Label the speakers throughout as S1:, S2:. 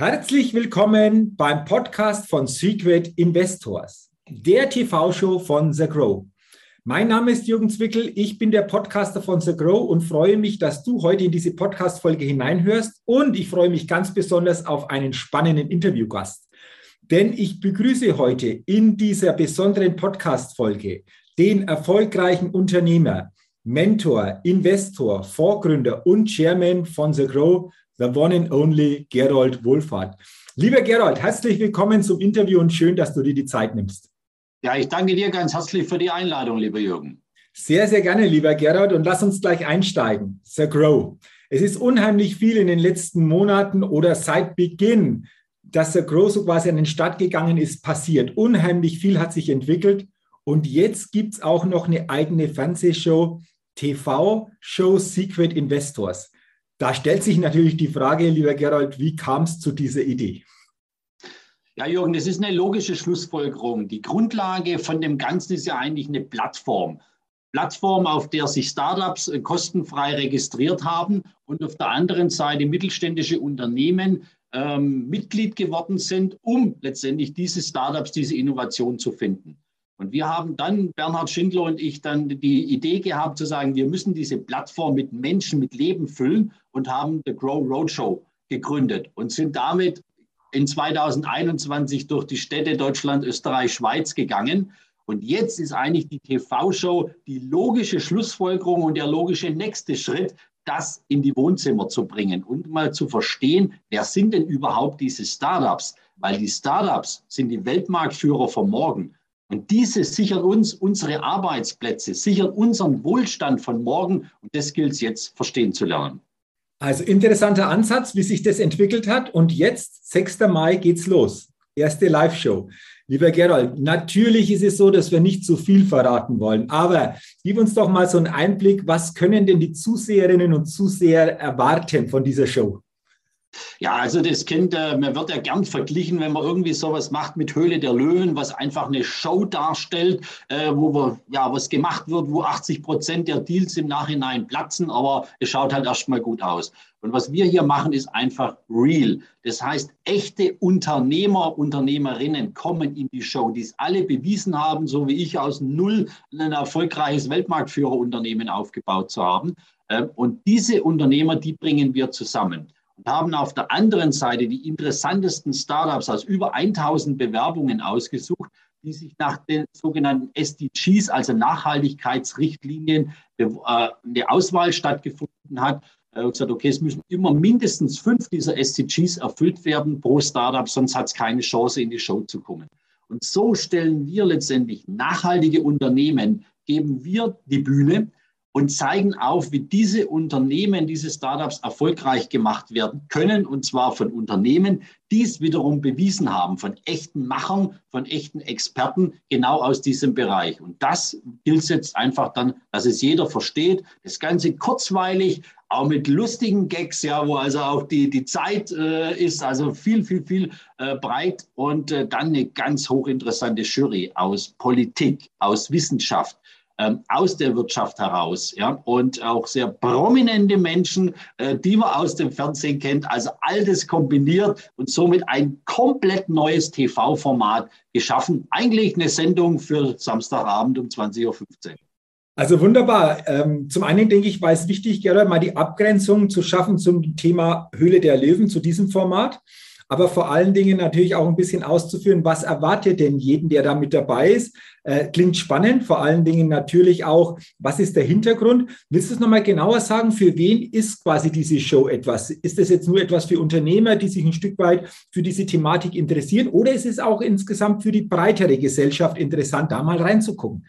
S1: Herzlich willkommen beim Podcast von Secret Investors, der TV-Show von The Grow. Mein Name ist Jürgen Zwickel, ich bin der Podcaster von The Grow und freue mich, dass du heute in diese Podcast-Folge hineinhörst und ich freue mich ganz besonders auf einen spannenden Interviewgast. Denn ich begrüße heute in dieser besonderen Podcast-Folge den erfolgreichen Unternehmer, Mentor, Investor, Vorgründer und Chairman von The Grow, the one and only Gerold Wohlfahrt. Lieber Gerold, herzlich willkommen zum Interview und schön, dass du dir die Zeit nimmst.
S2: Ja, ich danke dir ganz herzlich für die Einladung, lieber Jürgen.
S1: Sehr, sehr gerne, lieber Gerold, und lass uns gleich einsteigen. The Grow. Es ist unheimlich viel in den letzten Monaten oder seit Beginn, dass The Grow so quasi an den Start gegangen ist, passiert. Unheimlich viel hat sich entwickelt. Und jetzt gibt es auch noch eine eigene Fernsehshow, TV-Show Secret Investors. Da stellt sich natürlich die Frage, lieber Gerald, wie kam es zu dieser Idee?
S2: Ja, Jürgen, das ist eine logische Schlussfolgerung. Die Grundlage von dem Ganzen ist ja eigentlich eine Plattform. Plattform, auf der sich Startups äh, kostenfrei registriert haben und auf der anderen Seite mittelständische Unternehmen ähm, Mitglied geworden sind, um letztendlich diese Startups, diese Innovation zu finden. Und wir haben dann, Bernhard Schindler und ich, dann die Idee gehabt zu sagen, wir müssen diese Plattform mit Menschen, mit Leben füllen und haben The Grow Roadshow gegründet und sind damit in 2021 durch die Städte Deutschland, Österreich, Schweiz gegangen. Und jetzt ist eigentlich die TV-Show die logische Schlussfolgerung und der logische nächste Schritt, das in die Wohnzimmer zu bringen und mal zu verstehen, wer sind denn überhaupt diese Startups? Weil die Startups sind die Weltmarktführer von morgen. Und diese sichern uns unsere Arbeitsplätze, sichern unseren Wohlstand von morgen. Und das gilt es jetzt verstehen zu lernen.
S1: Also interessanter Ansatz, wie sich das entwickelt hat. Und jetzt, 6. Mai, geht's los. Erste Live-Show. Lieber Gerald, natürlich ist es so, dass wir nicht zu viel verraten wollen, aber gib uns doch mal so einen Einblick, was können denn die Zuseherinnen und Zuseher erwarten von dieser Show?
S2: Ja, also das Kind, äh, man wird ja gern verglichen, wenn man irgendwie sowas macht mit Höhle der Löwen, was einfach eine Show darstellt, äh, wo wir, ja, was gemacht wird, wo 80 Prozent der Deals im Nachhinein platzen, aber es schaut halt erstmal gut aus. Und was wir hier machen, ist einfach real. Das heißt, echte Unternehmer, Unternehmerinnen kommen in die Show, die es alle bewiesen haben, so wie ich aus Null ein erfolgreiches Weltmarktführerunternehmen aufgebaut zu haben. Äh, und diese Unternehmer, die bringen wir zusammen haben auf der anderen Seite die interessantesten Startups aus über 1000 Bewerbungen ausgesucht, die sich nach den sogenannten SDGs, also Nachhaltigkeitsrichtlinien, äh, eine Auswahl stattgefunden hat. Ich habe gesagt, okay, es müssen immer mindestens fünf dieser SDGs erfüllt werden pro Startup, sonst hat es keine Chance, in die Show zu kommen. Und so stellen wir letztendlich nachhaltige Unternehmen, geben wir die Bühne, und zeigen auf, wie diese Unternehmen, diese Startups erfolgreich gemacht werden können, und zwar von Unternehmen, die es wiederum bewiesen haben, von echten Machern, von echten Experten, genau aus diesem Bereich. Und das gilt jetzt einfach dann, dass es jeder versteht. Das Ganze kurzweilig, auch mit lustigen Gags, ja, wo also auch die, die Zeit äh, ist, also viel, viel, viel äh, breit und äh, dann eine ganz hochinteressante Jury aus Politik, aus Wissenschaft, ähm, aus der Wirtschaft heraus. Ja? Und auch sehr prominente Menschen, äh, die man aus dem Fernsehen kennt. Also all das kombiniert und somit ein komplett neues TV-Format geschaffen. Eigentlich eine Sendung für Samstagabend um 20.15 Uhr.
S1: Also wunderbar. Ähm, zum einen denke ich, war es wichtig, Gerald, mal die Abgrenzung zu schaffen zum Thema Höhle der Löwen, zu diesem Format aber vor allen Dingen natürlich auch ein bisschen auszuführen, was erwartet denn jeden, der da mit dabei ist. Äh, klingt spannend, vor allen Dingen natürlich auch, was ist der Hintergrund? Willst du es nochmal genauer sagen, für wen ist quasi diese Show etwas? Ist das jetzt nur etwas für Unternehmer, die sich ein Stück weit für diese Thematik interessieren oder ist es auch insgesamt für die breitere Gesellschaft interessant, da mal reinzugucken?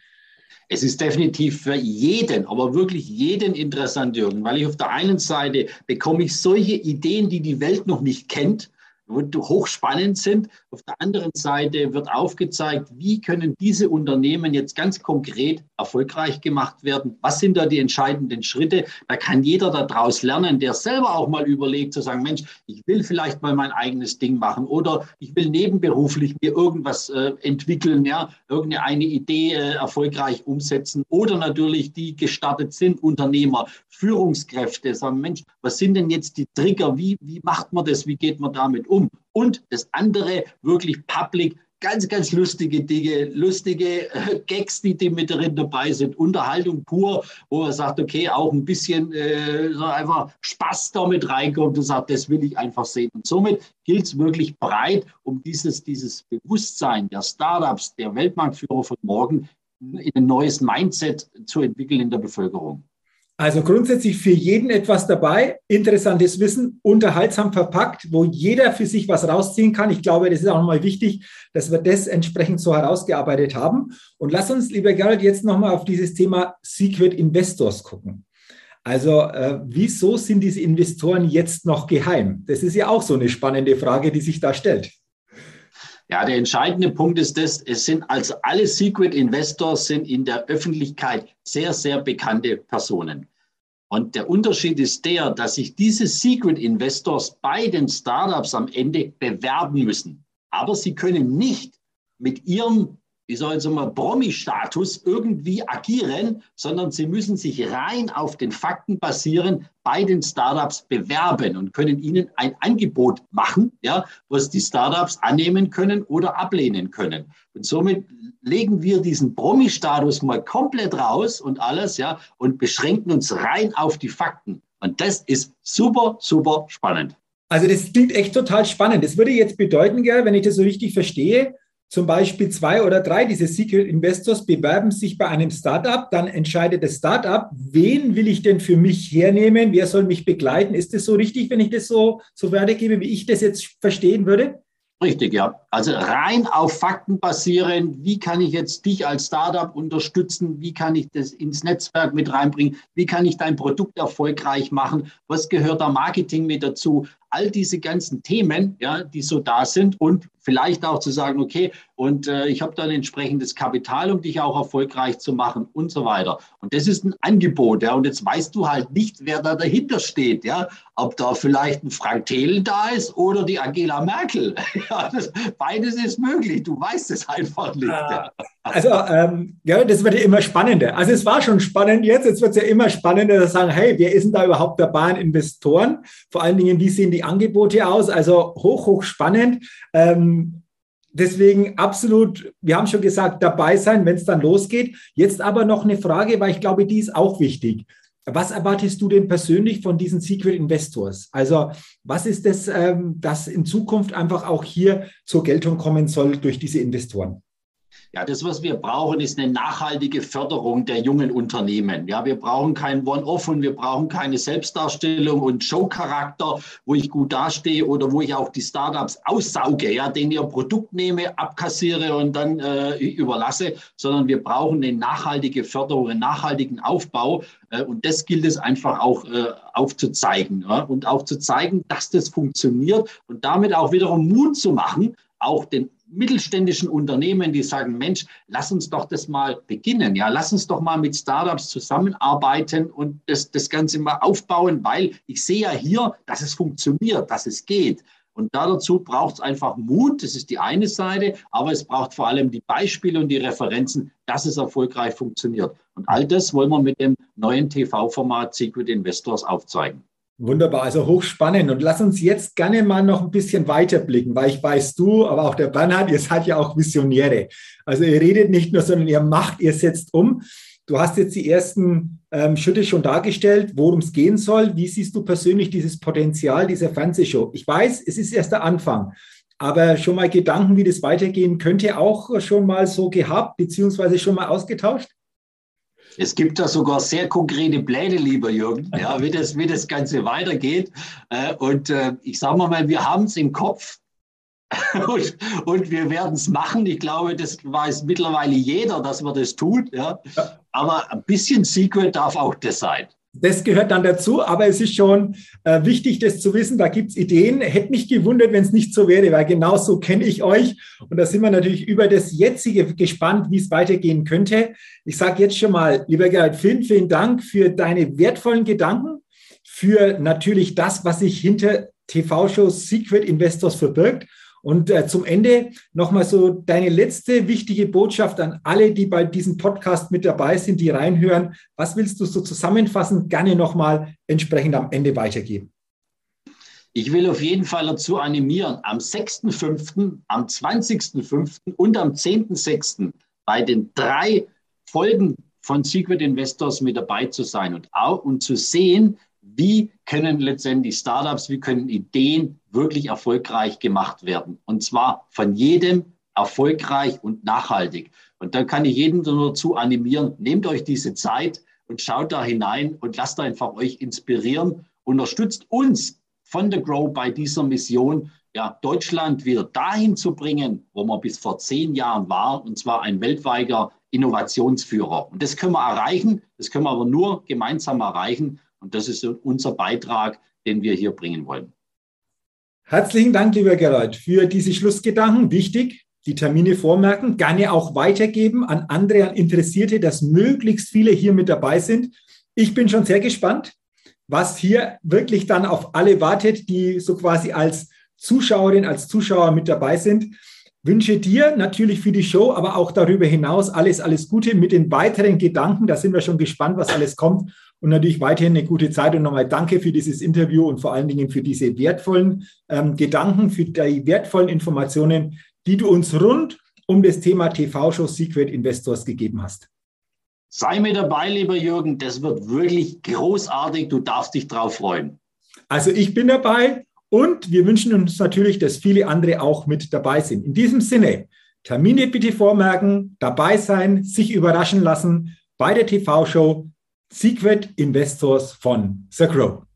S2: Es ist definitiv für jeden, aber wirklich jeden interessant, Jürgen, weil ich auf der einen Seite bekomme ich solche Ideen, die die Welt noch nicht kennt hochspannend sind. Auf der anderen Seite wird aufgezeigt, wie können diese Unternehmen jetzt ganz konkret erfolgreich gemacht werden? Was sind da die entscheidenden Schritte? Da kann jeder daraus lernen, der selber auch mal überlegt, zu sagen, Mensch, ich will vielleicht mal mein eigenes Ding machen oder ich will nebenberuflich mir irgendwas äh, entwickeln, ja, irgendeine Idee äh, erfolgreich umsetzen oder natürlich die gestartet sind, Unternehmer, Führungskräfte, sagen, Mensch, was sind denn jetzt die Trigger? Wie, wie macht man das? Wie geht man damit um? Und das andere wirklich public ganz, ganz lustige Dinge, lustige äh, Gags, die, die mit drin dabei sind, Unterhaltung pur, wo man sagt, okay, auch ein bisschen äh, so einfach Spaß damit reinkommt und sagt, das will ich einfach sehen. Und somit gilt es wirklich breit, um dieses, dieses Bewusstsein der Startups, der Weltmarktführer von morgen in ein neues Mindset zu entwickeln in der Bevölkerung.
S1: Also grundsätzlich für jeden etwas dabei, interessantes Wissen, unterhaltsam verpackt, wo jeder für sich was rausziehen kann. Ich glaube, das ist auch nochmal wichtig, dass wir das entsprechend so herausgearbeitet haben. Und lass uns, lieber Gerald, jetzt nochmal auf dieses Thema Secret Investors gucken. Also äh, wieso sind diese Investoren jetzt noch geheim? Das ist ja auch so eine spannende Frage, die sich da stellt.
S2: Ja, der entscheidende Punkt ist das, es sind also alle Secret Investors sind in der Öffentlichkeit sehr, sehr bekannte Personen. Und der Unterschied ist der, dass sich diese Secret Investors bei den Startups am Ende bewerben müssen. Aber sie können nicht mit ihrem wie soll ich mal, Promi-Status irgendwie agieren, sondern sie müssen sich rein auf den Fakten basieren, bei den Startups bewerben und können ihnen ein Angebot machen, ja, was die Startups annehmen können oder ablehnen können. Und somit legen wir diesen Promi-Status mal komplett raus und alles, ja, und beschränken uns rein auf die Fakten. Und das ist super, super spannend.
S1: Also das klingt echt total spannend. Das würde jetzt bedeuten, wenn ich das so richtig verstehe, zum Beispiel zwei oder drei dieser Secret Investors bewerben sich bei einem Startup, dann entscheidet das Startup, wen will ich denn für mich hernehmen, wer soll mich begleiten. Ist das so richtig, wenn ich das so, so weitergebe, wie ich das jetzt verstehen würde?
S2: Richtig, ja. Also rein auf Fakten basieren. Wie kann ich jetzt dich als Startup unterstützen? Wie kann ich das ins Netzwerk mit reinbringen? Wie kann ich dein Produkt erfolgreich machen? Was gehört da Marketing mit dazu? All diese ganzen Themen, ja, die so da sind und vielleicht auch zu sagen, okay, und äh, ich habe dann entsprechendes Kapital, um dich auch erfolgreich zu machen und so weiter. Und das ist ein Angebot, ja, und jetzt weißt du halt nicht, wer da dahinter steht, ja, ob da vielleicht ein Frank Thelen da ist oder die Angela Merkel. ja, das, beides ist möglich, du weißt es einfach nicht. Ja.
S1: Also, ähm, ja, das wird ja immer spannender. Also, es war schon spannend jetzt, jetzt wird es ja immer spannender, zu sagen, hey, wer ist denn da überhaupt dabei an Investoren? Vor allen Dingen, wie sehen die Angebote aus? Also, hoch, hoch spannend. Ähm, deswegen absolut, wir haben schon gesagt, dabei sein, wenn es dann losgeht. Jetzt aber noch eine Frage, weil ich glaube, die ist auch wichtig. Was erwartest du denn persönlich von diesen Secret Investors? Also was ist das, ähm, das in Zukunft einfach auch hier zur Geltung kommen soll durch diese Investoren?
S2: Ja, das, was wir brauchen, ist eine nachhaltige Förderung der jungen Unternehmen. Ja, wir brauchen kein One-Off und wir brauchen keine Selbstdarstellung und Showcharakter, wo ich gut dastehe oder wo ich auch die Startups aussauge, ja, denen ihr Produkt nehme, abkassiere und dann äh, überlasse, sondern wir brauchen eine nachhaltige Förderung, einen nachhaltigen Aufbau. Äh, und das gilt es einfach auch äh, aufzuzeigen ja, und auch zu zeigen, dass das funktioniert und damit auch wiederum Mut zu machen, auch den mittelständischen Unternehmen, die sagen, Mensch, lass uns doch das mal beginnen. Ja, lass uns doch mal mit Startups zusammenarbeiten und das, das Ganze mal aufbauen, weil ich sehe ja hier, dass es funktioniert, dass es geht. Und dazu braucht es einfach Mut, das ist die eine Seite, aber es braucht vor allem die Beispiele und die Referenzen, dass es erfolgreich funktioniert. Und all das wollen wir mit dem neuen TV-Format Secret Investors aufzeigen.
S1: Wunderbar, also hochspannend. Und lass uns jetzt gerne mal noch ein bisschen weiter blicken, weil ich weiß, du, aber auch der Bernhard, ihr seid ja auch Visionäre. Also ihr redet nicht nur, sondern ihr macht, ihr setzt um. Du hast jetzt die ersten ähm, Schritte schon dargestellt, worum es gehen soll. Wie siehst du persönlich dieses Potenzial dieser Fernsehshow? Ich weiß, es ist erst der Anfang, aber schon mal Gedanken, wie das weitergehen könnte, auch schon mal so gehabt, beziehungsweise schon mal ausgetauscht?
S2: Es gibt da sogar sehr konkrete Pläne, lieber Jürgen, ja, wie, das, wie das Ganze weitergeht. Äh, und äh, ich sage mal, wir haben es im Kopf und, und wir werden es machen. Ich glaube, das weiß mittlerweile jeder, dass man das tut. Ja. Aber ein bisschen Secret darf auch das sein.
S1: Das gehört dann dazu, aber es ist schon äh, wichtig, das zu wissen. Da gibt es Ideen. Hätte mich gewundert, wenn es nicht so wäre, weil genau so kenne ich euch. Und da sind wir natürlich über das jetzige gespannt, wie es weitergehen könnte. Ich sage jetzt schon mal, lieber Gerhard, vielen, vielen Dank für deine wertvollen Gedanken, für natürlich das, was sich hinter TV-Shows Secret Investors verbirgt und äh, zum Ende nochmal so deine letzte wichtige Botschaft an alle, die bei diesem Podcast mit dabei sind, die reinhören. Was willst du so zusammenfassend gerne nochmal entsprechend am Ende weitergeben?
S2: Ich will auf jeden Fall dazu animieren, am 6.5., am 20.5. und am 10.6. bei den drei Folgen von Secret Investors mit dabei zu sein und auch und zu sehen, wie können letztendlich Startups, wie können Ideen wirklich erfolgreich gemacht werden. Und zwar von jedem erfolgreich und nachhaltig. Und dann kann ich jeden dazu animieren, nehmt euch diese Zeit und schaut da hinein und lasst einfach euch inspirieren. Unterstützt uns von The Grow bei dieser Mission, ja, Deutschland wieder dahin zu bringen, wo man bis vor zehn Jahren war, und zwar ein weltweiter Innovationsführer. Und das können wir erreichen, das können wir aber nur gemeinsam erreichen. Und das ist unser Beitrag, den wir hier bringen wollen.
S1: Herzlichen Dank, lieber Gerald, für diese Schlussgedanken. Wichtig, die Termine vormerken, gerne auch weitergeben an andere, an Interessierte, dass möglichst viele hier mit dabei sind. Ich bin schon sehr gespannt, was hier wirklich dann auf alle wartet, die so quasi als Zuschauerin, als Zuschauer mit dabei sind. Wünsche dir natürlich für die Show, aber auch darüber hinaus alles, alles Gute mit den weiteren Gedanken. Da sind wir schon gespannt, was alles kommt. Und natürlich weiterhin eine gute Zeit. Und nochmal danke für dieses Interview und vor allen Dingen für diese wertvollen ähm, Gedanken, für die wertvollen Informationen, die du uns rund um das Thema TV-Show Secret Investors gegeben hast.
S2: Sei mit dabei, lieber Jürgen. Das wird wirklich großartig. Du darfst dich drauf freuen.
S1: Also ich bin dabei und wir wünschen uns natürlich, dass viele andere auch mit dabei sind. In diesem Sinne, Termine bitte vormerken, dabei sein, sich überraschen lassen bei der TV-Show Secret Investors von The Grow.